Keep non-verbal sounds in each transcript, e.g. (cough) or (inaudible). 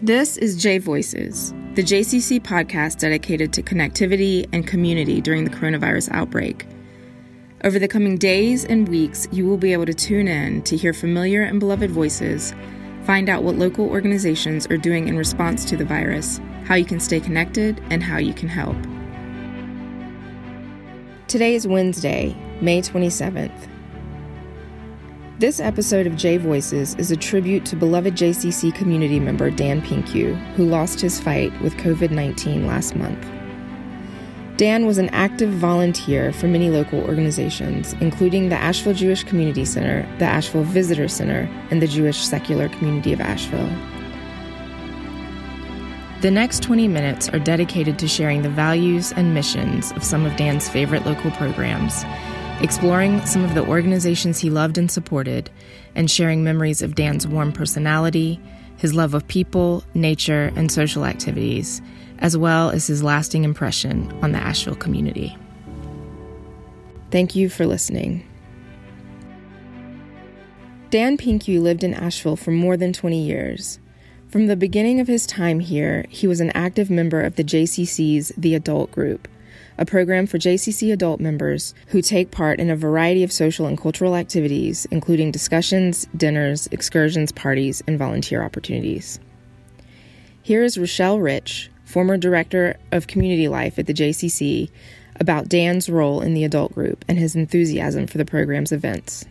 This is J Voices, the JCC podcast dedicated to connectivity and community during the coronavirus outbreak. Over the coming days and weeks, you will be able to tune in to hear familiar and beloved voices, find out what local organizations are doing in response to the virus, how you can stay connected, and how you can help. Today is Wednesday, May 27th. This episode of J Voices is a tribute to beloved JCC community member Dan Pinkue, who lost his fight with COVID 19 last month. Dan was an active volunteer for many local organizations, including the Asheville Jewish Community Center, the Asheville Visitor Center, and the Jewish Secular Community of Asheville. The next 20 minutes are dedicated to sharing the values and missions of some of Dan's favorite local programs exploring some of the organizations he loved and supported, and sharing memories of Dan's warm personality, his love of people, nature, and social activities, as well as his lasting impression on the Asheville community. Thank you for listening. Dan Pinkue lived in Asheville for more than 20 years. From the beginning of his time here, he was an active member of the JCC's The Adult Group, a program for JCC adult members who take part in a variety of social and cultural activities, including discussions, dinners, excursions, parties, and volunteer opportunities. Here is Rochelle Rich, former director of community life at the JCC, about Dan's role in the adult group and his enthusiasm for the program's events.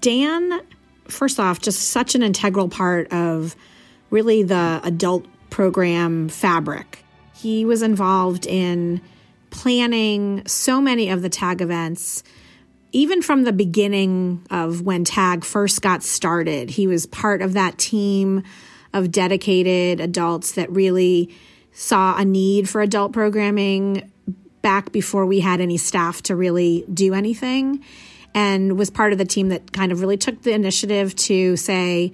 Dan, first off, just such an integral part of really the adult program fabric. He was involved in planning so many of the TAG events even from the beginning of when TAG first got started. He was part of that team of dedicated adults that really saw a need for adult programming back before we had any staff to really do anything and was part of the team that kind of really took the initiative to say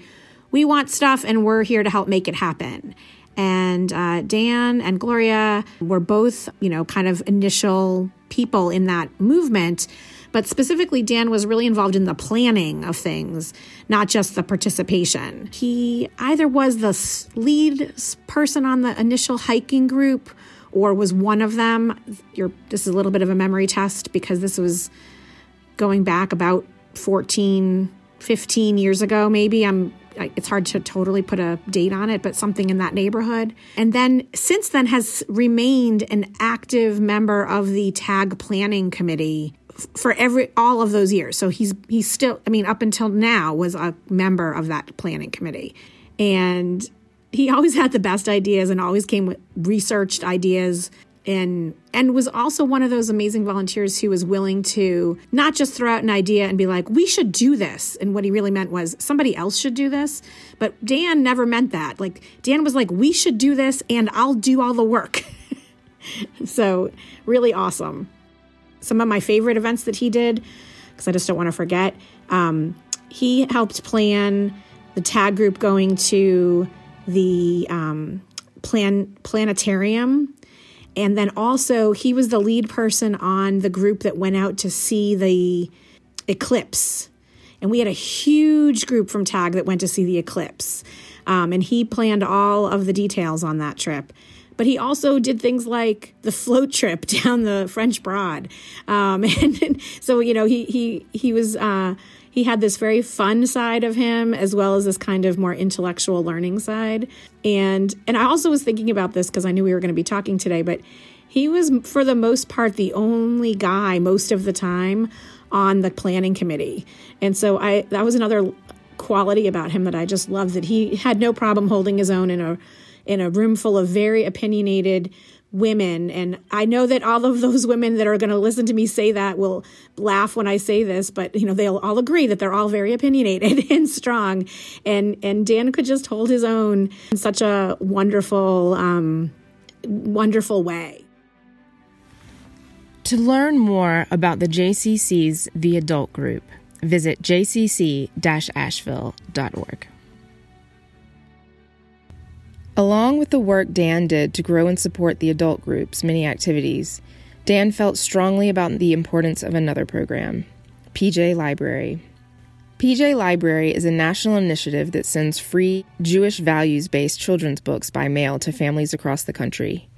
we want stuff and we're here to help make it happen and uh, Dan and Gloria were both, you know, kind of initial people in that movement. But specifically, Dan was really involved in the planning of things, not just the participation. He either was the lead person on the initial hiking group or was one of them. You're, this is a little bit of a memory test because this was going back about 14, 15 years ago, maybe. I'm it's hard to totally put a date on it, but something in that neighborhood. And then since then has remained an active member of the TAG planning committee for every all of those years. So he's he's still I mean up until now was a member of that planning committee. And he always had the best ideas and always came with researched ideas and and was also one of those amazing volunteers who was willing to not just throw out an idea and be like we should do this. And what he really meant was somebody else should do this. But Dan never meant that. Like Dan was like we should do this and I'll do all the work. (laughs) So really awesome. Some of my favorite events that he did because I just don't want to forget um, he helped plan the TAG group going to the um, plan planetarium and then also, he was the lead person on the group that went out to see the eclipse. And we had a huge group from TAG that went to see the eclipse. Um, and he planned all of the details on that trip. But he also did things like the float (laughs) trip down the French Broad. Um, and, (laughs) and, so, you know, he, he, he was. Uh, he had this very fun side of him as well as this kind of more intellectual learning side. And and I also was thinking about this because I knew we were going to be talking today, but he was for the most part the only guy most of the time on the planning committee. And so I that was another quality about him that I just loved that he had no problem holding his own in a in a room full of very opinionated women. And I know that all of those women that are going to listen to me say that will laugh when I say this, but you know, they'll all agree that they're all very opinionated (laughs) and strong. And, and Dan could just hold his own in such a wonderful, um, wonderful way. To learn more about the JCC's The Adult Group, visit jcc-asheville.org. Along with the work Dan did to grow and support the adult group's many activities, Dan felt strongly about the importance of another program, PJ Library. PJ Library is a national initiative that sends free Jewish values based children's books by mail to families across the country.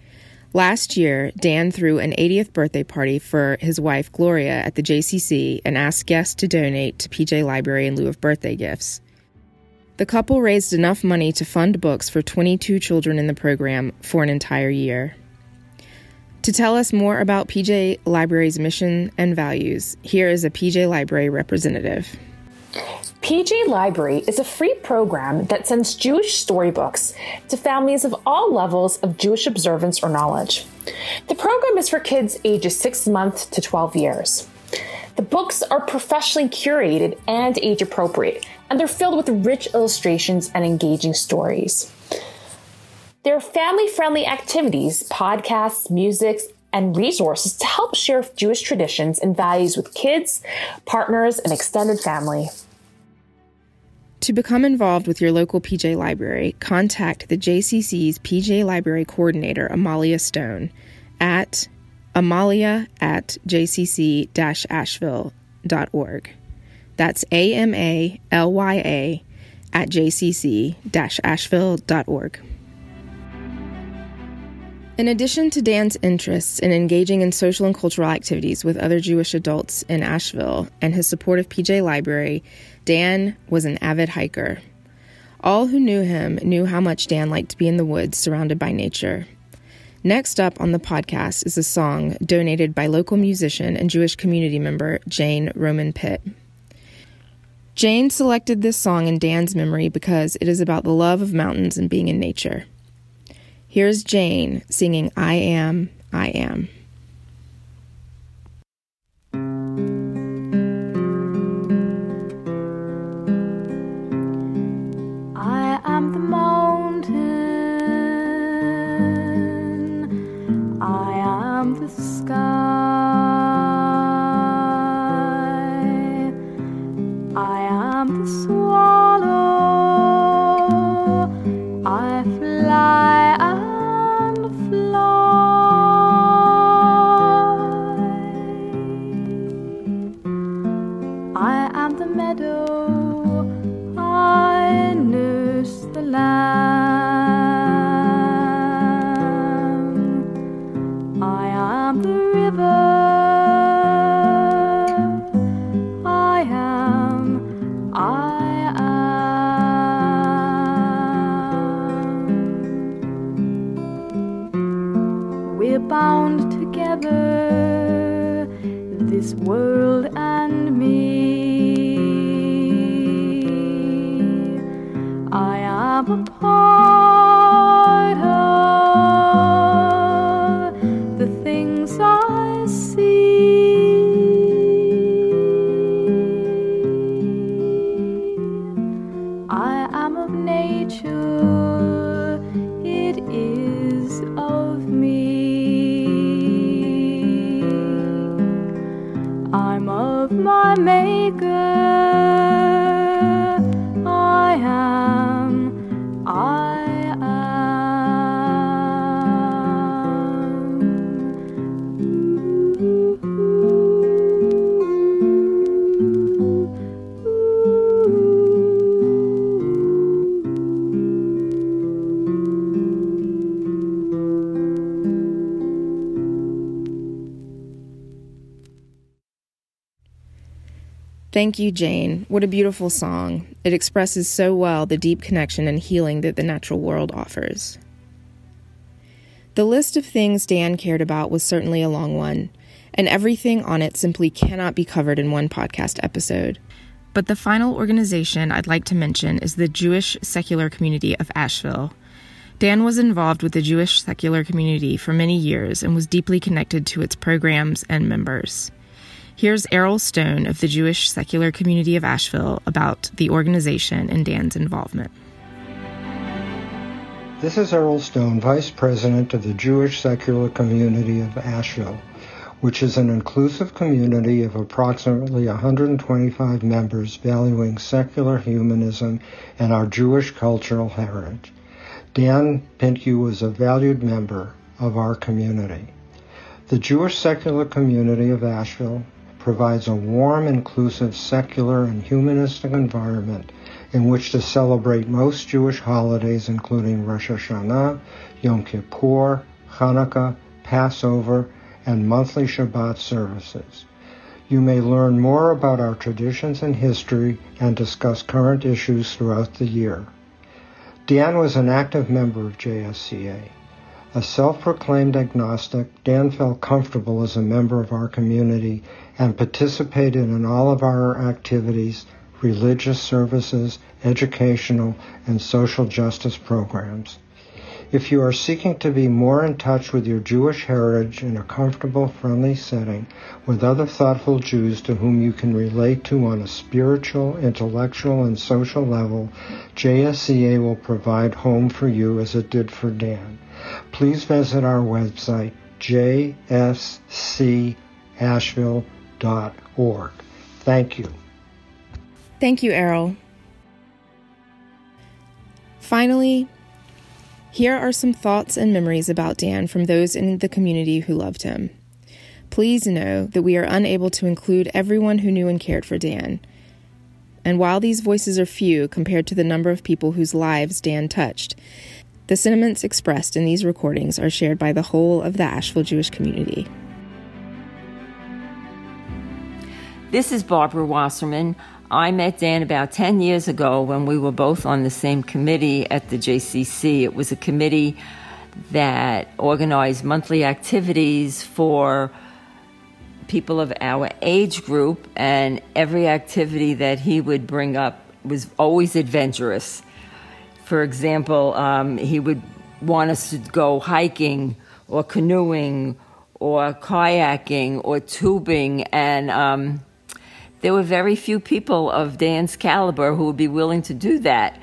Last year, Dan threw an 80th birthday party for his wife Gloria at the JCC and asked guests to donate to PJ Library in lieu of birthday gifts. The couple raised enough money to fund books for 22 children in the program for an entire year. To tell us more about PJ Library's mission and values, here is a PJ Library representative. PJ Library is a free program that sends Jewish storybooks to families of all levels of Jewish observance or knowledge. The program is for kids ages 6 months to 12 years. The books are professionally curated and age appropriate, and they're filled with rich illustrations and engaging stories. There are family friendly activities, podcasts, music, and resources to help share Jewish traditions and values with kids, partners, and extended family. To become involved with your local PJ Library, contact the JCC's PJ Library Coordinator, Amalya Stone, at amalya at jcc asheville.org. That's A M A L Y A at jcc asheville.org. In addition to Dan's interests in engaging in social and cultural activities with other Jewish adults in Asheville and his support of PJ Library, Dan was an avid hiker. All who knew him knew how much Dan liked to be in the woods surrounded by nature. Next up on the podcast is a song donated by local musician and Jewish community member Jane Roman Pitt. Jane selected this song in Dan's memory because it is about the love of mountains and being in nature. Here's Jane singing I Am, I Am. World of Thank you, Jane. What a beautiful song. It expresses so well the deep connection and healing that the natural world offers. The list of things Dan cared about was certainly a long one, and everything on it simply cannot be covered in one podcast episode. But the final organization I'd like to mention is the Jewish Secular Community of Asheville. Dan was involved with the Jewish secular community for many years and was deeply connected to its programs and members. Here's Errol Stone of the Jewish Secular Community of Asheville about the organization and Dan's involvement. This is Errol Stone, Vice President of the Jewish Secular Community of Asheville, which is an inclusive community of approximately 125 members valuing secular humanism and our Jewish cultural heritage. Dan Pintke was a valued member of our community. The Jewish Secular Community of Asheville provides a warm, inclusive, secular, and humanistic environment in which to celebrate most Jewish holidays, including Rosh Hashanah, Yom Kippur, Hanukkah, Passover, and monthly Shabbat services. You may learn more about our traditions and history and discuss current issues throughout the year. Dan was an active member of JSCA. A self proclaimed agnostic, Dan felt comfortable as a member of our community and participated in all of our activities, religious services, educational, and social justice programs. If you are seeking to be more in touch with your Jewish heritage in a comfortable, friendly setting with other thoughtful Jews to whom you can relate to on a spiritual, intellectual, and social level, JSCA will provide home for you as it did for Dan. Please visit our website, jscasheville.org. Thank you. Thank you, Errol. Finally, here are some thoughts and memories about Dan from those in the community who loved him. Please know that we are unable to include everyone who knew and cared for Dan. And while these voices are few compared to the number of people whose lives Dan touched, the sentiments expressed in these recordings are shared by the whole of the Asheville Jewish community. This is Barbara Wasserman. I met Dan about 10 years ago when we were both on the same committee at the JCC. It was a committee that organized monthly activities for people of our age group, and every activity that he would bring up was always adventurous. For example, um, he would want us to go hiking or canoeing or kayaking or tubing, and um, there were very few people of Dan's caliber who would be willing to do that.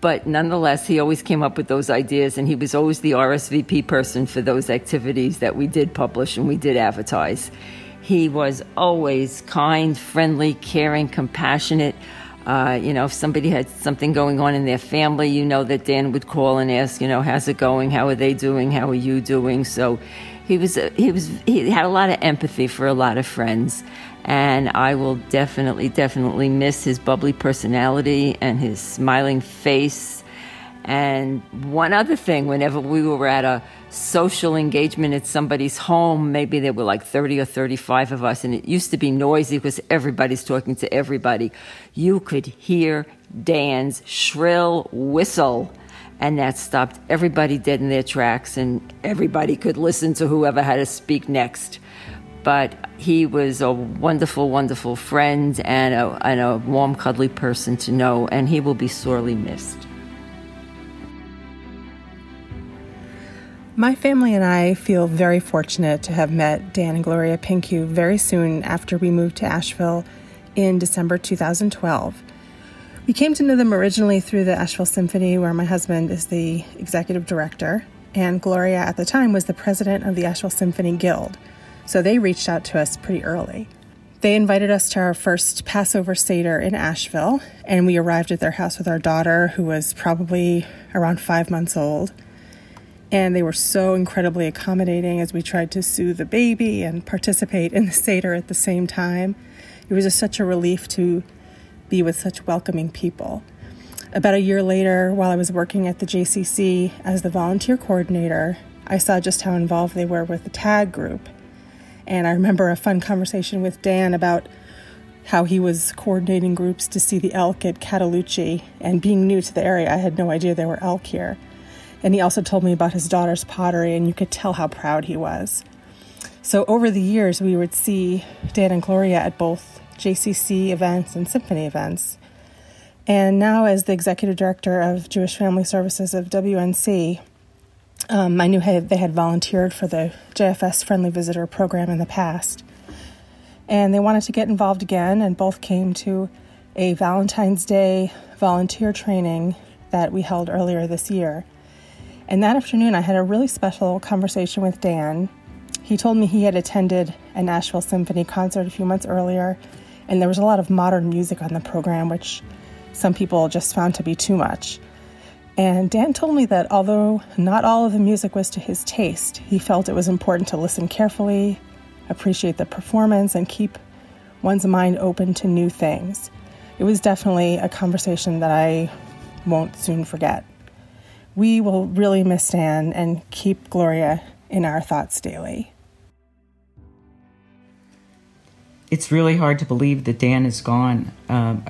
But nonetheless, he always came up with those ideas, and he was always the RSVP person for those activities that we did publish and we did advertise. He was always kind, friendly, caring, compassionate. Uh, you know, if somebody had something going on in their family, you know that Dan would call and ask, you know, how's it going? How are they doing? How are you doing? So he was he was he had a lot of empathy for a lot of friends and I will definitely, definitely miss his bubbly personality and his smiling face. And one other thing, whenever we were at a social engagement at somebody's home, maybe there were like 30 or 35 of us, and it used to be noisy because everybody's talking to everybody. You could hear Dan's shrill whistle, and that stopped everybody dead in their tracks, and everybody could listen to whoever had to speak next but he was a wonderful, wonderful friend and a, and a warm, cuddly person to know, and he will be sorely missed. My family and I feel very fortunate to have met Dan and Gloria Pinku very soon after we moved to Asheville in December 2012. We came to know them originally through the Asheville Symphony, where my husband is the executive director, and Gloria at the time was the president of the Asheville Symphony Guild. So they reached out to us pretty early. They invited us to our first Passover Seder in Asheville, and we arrived at their house with our daughter, who was probably around five months old. And they were so incredibly accommodating as we tried to soothe the baby and participate in the Seder at the same time. It was just such a relief to be with such welcoming people. About a year later, while I was working at the JCC as the volunteer coordinator, I saw just how involved they were with the TAG group and I remember a fun conversation with Dan about how he was coordinating groups to see the elk at Cataloochee. And being new to the area, I had no idea there were elk here. And he also told me about his daughter's pottery, and you could tell how proud he was. So over the years, we would see Dan and Gloria at both JCC events and symphony events. And now, as the executive director of Jewish Family Services of WNC, um, I knew they had volunteered for the JFS Friendly Visitor program in the past. And they wanted to get involved again, and both came to a Valentine's Day volunteer training that we held earlier this year. And that afternoon, I had a really special conversation with Dan. He told me he had attended an Asheville Symphony concert a few months earlier, and there was a lot of modern music on the program, which some people just found to be too much. And Dan told me that although not all of the music was to his taste, he felt it was important to listen carefully, appreciate the performance, and keep one's mind open to new things. It was definitely a conversation that I won't soon forget. We will really miss Dan and keep Gloria in our thoughts daily. It's really hard to believe that Dan is gone. Um,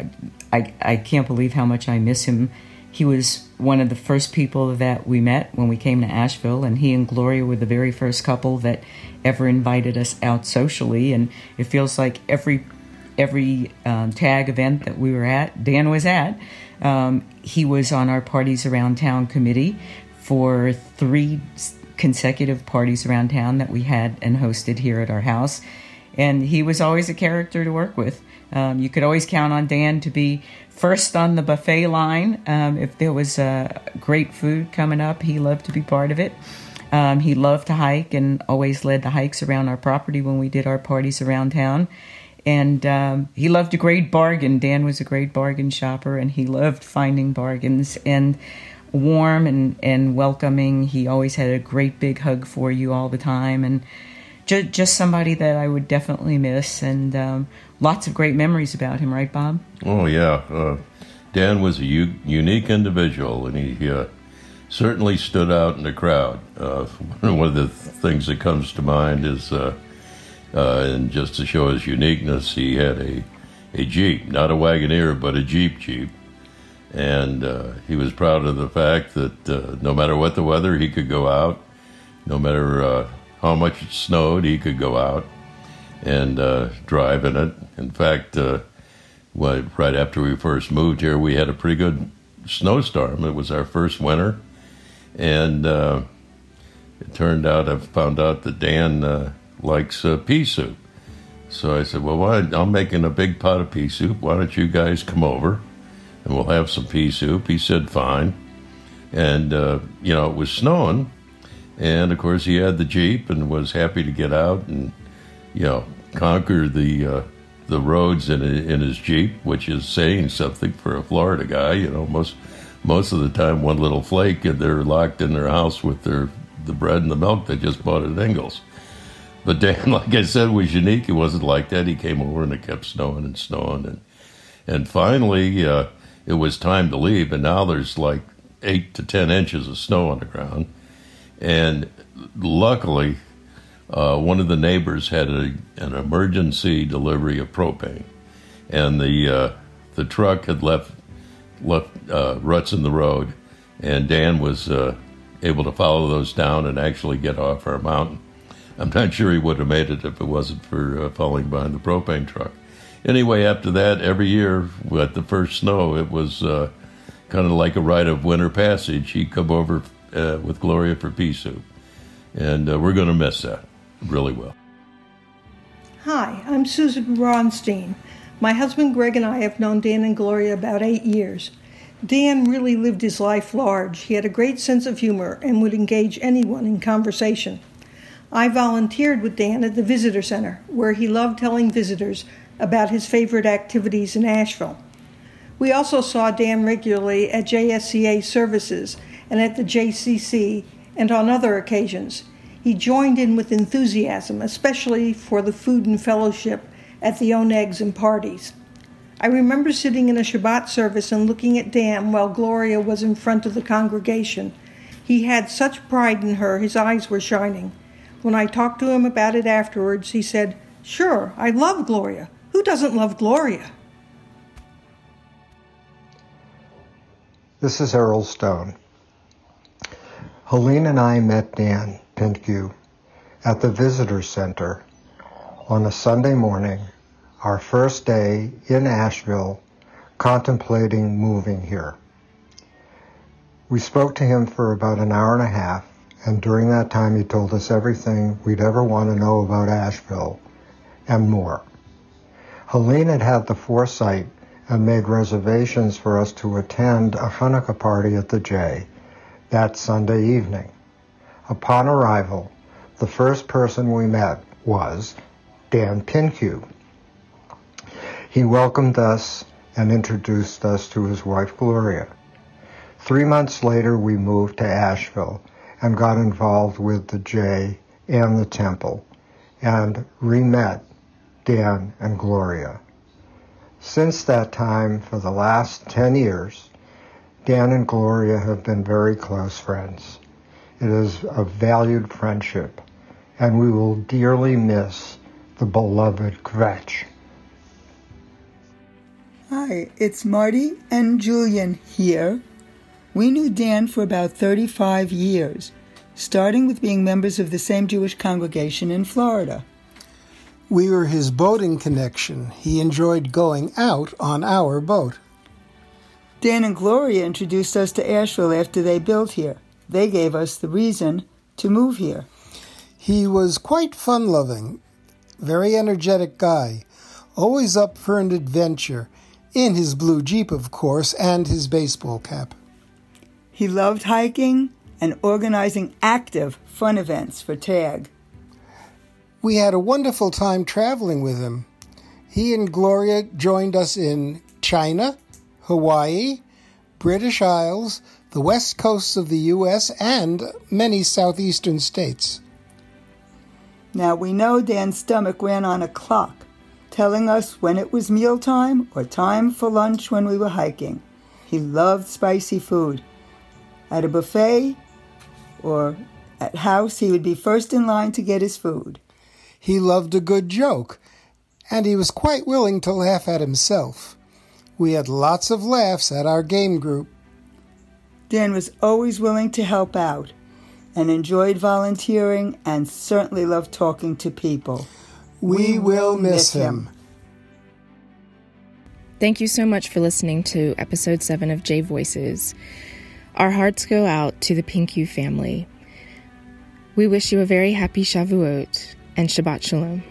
I, I can't believe how much I miss him. He was one of the first people that we met when we came to Asheville, and he and Gloria were the very first couple that ever invited us out socially. And it feels like every every um, TAG event that we were at, Dan was at. Um, he was on our Parties Around Town committee for three consecutive parties around town that we had and hosted here at our house. And he was always a character to work with. Um, you could always count on Dan to be first on the buffet line. Um, if there was uh, great food coming up, he loved to be part of it. Um, he loved to hike and always led the hikes around our property when we did our parties around town. And um, he loved a great bargain. Dan was a great bargain shopper, and he loved finding bargains. And warm and, and welcoming. He always had a great big hug for you all the time. And just, just somebody that I would definitely miss. And um, lots of great memories about him, right, Bob? Oh, yeah. Uh, Dan was a u- unique individual, and he uh, certainly stood out in the crowd. Uh, (laughs) one of the things that comes to mind is uh, uh, and just to show his uniqueness, he had a, a Jeep, not a Wagoneer, but a Jeep Jeep. And uh, he was proud of the fact that no matter what the weather, he could go out. No matter how much it snowed, he could go out and uh, drive in it. In fact, uh, well, right after we first moved here, we had a pretty good snowstorm. It was our first winter. And it turned out, I found out that Dan likes uh, pea soup. So I said, well, why, I'm making a big pot of pea soup. Why don't you guys come over and we'll have some pea soup? He said, fine. And, uh, you know, it was snowing. And of course, he had the Jeep and was happy to get out and, you know, conquer the, uh, the roads in, in his Jeep, which is saying something for a Florida guy. You know, most, most of the time, one little flake and they're locked in their house with their, the bread and the milk they just bought at Ingles. But Dan, (laughs) like I said, was unique. He wasn't like that. He came over and it kept snowing and snowing, and and finally uh, it was time to leave. And now there's like eight to ten inches of snow on the ground, and luckily, uh, one of the neighbors had a, an emergency delivery of propane, and the uh, the truck had left left uh, ruts in the road, and Dan was uh, able to follow those down and actually get off our mountain I'm not sure he would have made it if it wasn't for uh, falling behind the propane truck. Anyway, after that, every year at the first snow, it was uh, kind of like a rite of winter passage. He'd come over with Gloria for pea soup. And we're going to miss that really well. Hi, I'm Susan Ronstein. My husband Greg and I have known Dan and Gloria about eight years. Dan really lived his life large. He had a great sense of humor and would engage anyone in conversation. I volunteered with Dan at the Visitor Center, where he loved telling visitors about his favorite activities in Asheville. We also saw Dan regularly at JSCA services and at the JCC and on other occasions. He joined in with enthusiasm, especially for the food and fellowship at the onegs and parties. I remember sitting in a Shabbat service and looking at Dan while Gloria was in front of the congregation. He had such pride in her, his eyes were shining. When I talked to him about it afterwards, he said, Sure, I love Gloria. Who doesn't love Gloria? This is Errol Stone. Helene and I met Dan Pinkew at the Visitor Center on a Sunday morning, our first day in Asheville, contemplating moving here. We spoke to him for about an hour and a half and during that time, he told us everything we'd ever want to know about Asheville and more. Helene had had the foresight and made reservations for us to attend a Hanukkah party at the J that Sunday evening. Upon arrival, the first person we met was Dan Pinkew. He welcomed us and introduced us to his wife Gloria. Three months later, we moved to Asheville and got involved with the J and the temple and re-met Dan and Gloria. Since that time, for the last 10 years, Dan and Gloria have been very close friends. It is a valued friendship, and we will dearly miss the beloved Gretch. Hi, it's Marty and Julian here. We knew Dan for about 35 years, starting with being members of the same Jewish congregation in Florida. We were his boating connection. He enjoyed going out on our boat. Dan and Gloria introduced us to Asheville after they built here. They gave us the reason to move here. He was quite fun loving, very energetic guy, always up for an adventure, in his blue Jeep, of course, and his baseball cap. He loved hiking and organizing active fun events for TAG. We had a wonderful time traveling with him. He and Gloria joined us in China, Hawaii, British Isles, the west coasts of the U.S., and many southeastern states. Now we know Dan's stomach ran on a clock, telling us when it was mealtime or time for lunch when we were hiking. He loved spicy food. At a buffet or at house, he would be first in line to get his food. He loved a good joke, and he was quite willing to laugh at himself. We had lots of laughs at our game group. Dan was always willing to help out and enjoyed volunteering and certainly loved talking to people. We will miss him. Thank you so much for listening to episode 7 of J Voices. Our hearts go out to the Pinkyou family. We wish you a very happy Shavuot and Shabbat Shalom.